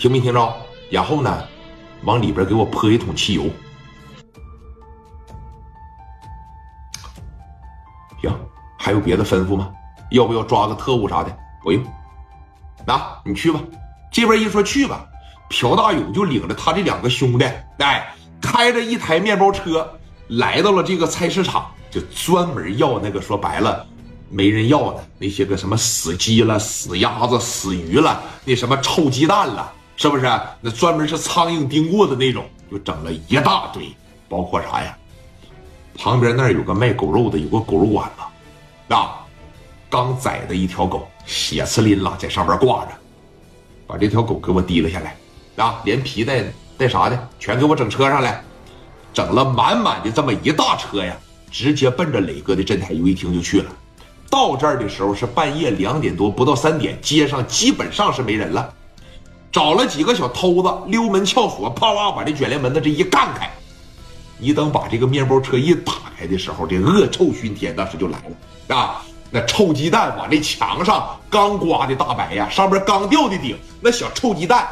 听没听着？然后呢，往里边给我泼一桶汽油。行，还有别的吩咐吗？要不要抓个特务啥的？不用，那你去吧。这边一说去吧，朴大勇就领着他这两个兄弟，哎，开着一台面包车来到了这个菜市场，就专门要那个说白了没人要的那些个什么死鸡了、死鸭子、死鱼了，那什么臭鸡蛋了，是不是？那专门是苍蝇叮过的那种，就整了一大堆，包括啥呀？旁边那儿有个卖狗肉的，有个狗肉馆子，啊，刚宰的一条狗，血呲淋了，在上边挂着。把这条狗给我提了下来，啊，连皮带带啥的全给我整车上来，整了满满的这么一大车呀，直接奔着磊哥的镇台游戏厅就去了。到这儿的时候是半夜两点多，不到三点，街上基本上是没人了。找了几个小偷子，溜门撬锁，啪啪把这卷帘门的这一干开。你等把这个面包车一打开的时候，这恶臭熏天，当时就来了啊！那臭鸡蛋往这墙上刚刮的大白呀，上边刚掉的顶，那小臭鸡蛋，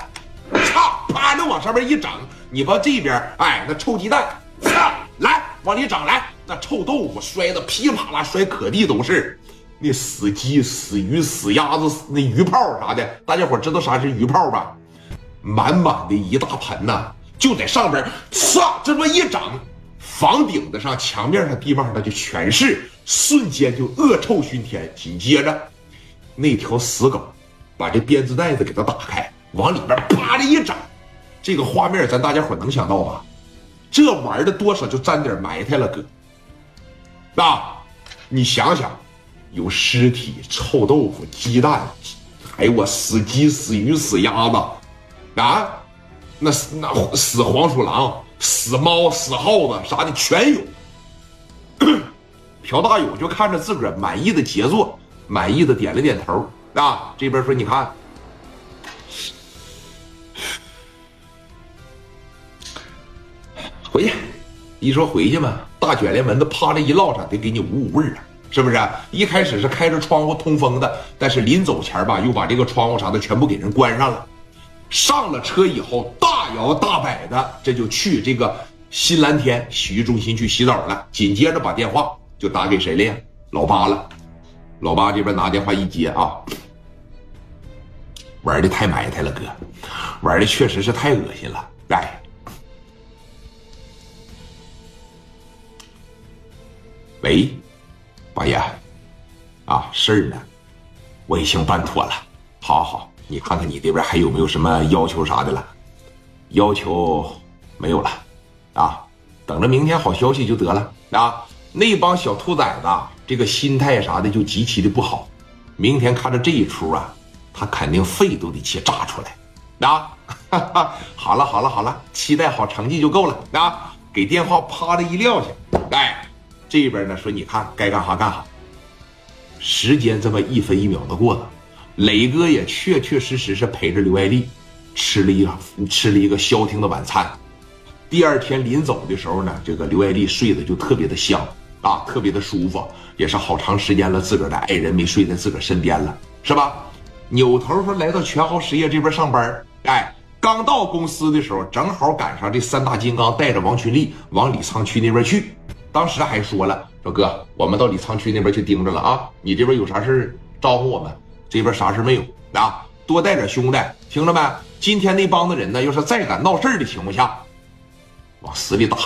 擦，啪的往上面一整，你把这边，哎，那臭鸡蛋，擦，来往里整来，那臭豆腐摔的噼里啪啦摔，可地都是，那死鸡、死鱼、死鸭子、那鱼泡啥的，大家伙知道啥是鱼泡吧？满满的一大盆呐，就在上边，擦，这么一整。房顶子上、墙面上、地面上，那就全是，瞬间就恶臭熏天。紧接着，那条死狗把这编织袋子给它打开，往里边啪的一整，这个画面咱大家伙能想到吧？这玩的多少就沾点埋汰了，哥。啊，你想想，有尸体、臭豆腐、鸡蛋，还有我死鸡、死鱼、死鸭子，啊，那那死黄鼠狼。死猫、死耗子啥的全有。朴大勇就看着自个儿满意的杰作，满意的点了点头。啊，这边说你看，回去。一说回去嘛，大卷帘门子啪的一落上，得给你捂捂味儿啊，是不是？一开始是开着窗户通风的，但是临走前吧，又把这个窗户啥的全部给人关上了。上了车以后，大摇大摆的，这就去这个新蓝天洗浴中心去洗澡了。紧接着把电话就打给谁了呀？老八了。老八这边拿电话一接啊，玩的太埋汰了，哥，玩的确实是太恶心了。哎，喂，王爷，啊，事儿呢，我已经办妥了，好好。你看看你这边还有没有什么要求啥的了？要求没有了，啊，等着明天好消息就得了啊！那帮小兔崽子这个心态啥的就极其的不好，明天看着这一出啊，他肯定肺都得气炸出来啊！好了好了好了，期待好成绩就够了啊！给电话啪的一撂下，哎，这边呢说你看该干啥干啥，时间这么一分一秒的过了。磊哥也确确实实是陪着刘爱丽吃了一吃了一个消停的晚餐。第二天临走的时候呢，这个刘爱丽睡得就特别的香啊，特别的舒服，也是好长时间了，自个儿的爱人没睡在自个儿身边了，是吧？扭头说来到全豪实业这边上班，哎，刚到公司的时候，正好赶上这三大金刚带着王群力往李沧区那边去，当时还说了，说哥，我们到李沧区那边去盯着了啊，你这边有啥事招呼我们。这边啥事没有啊？多带点兄弟，听着没？今天那帮子人呢，要是再敢闹事的情况下，往死里打。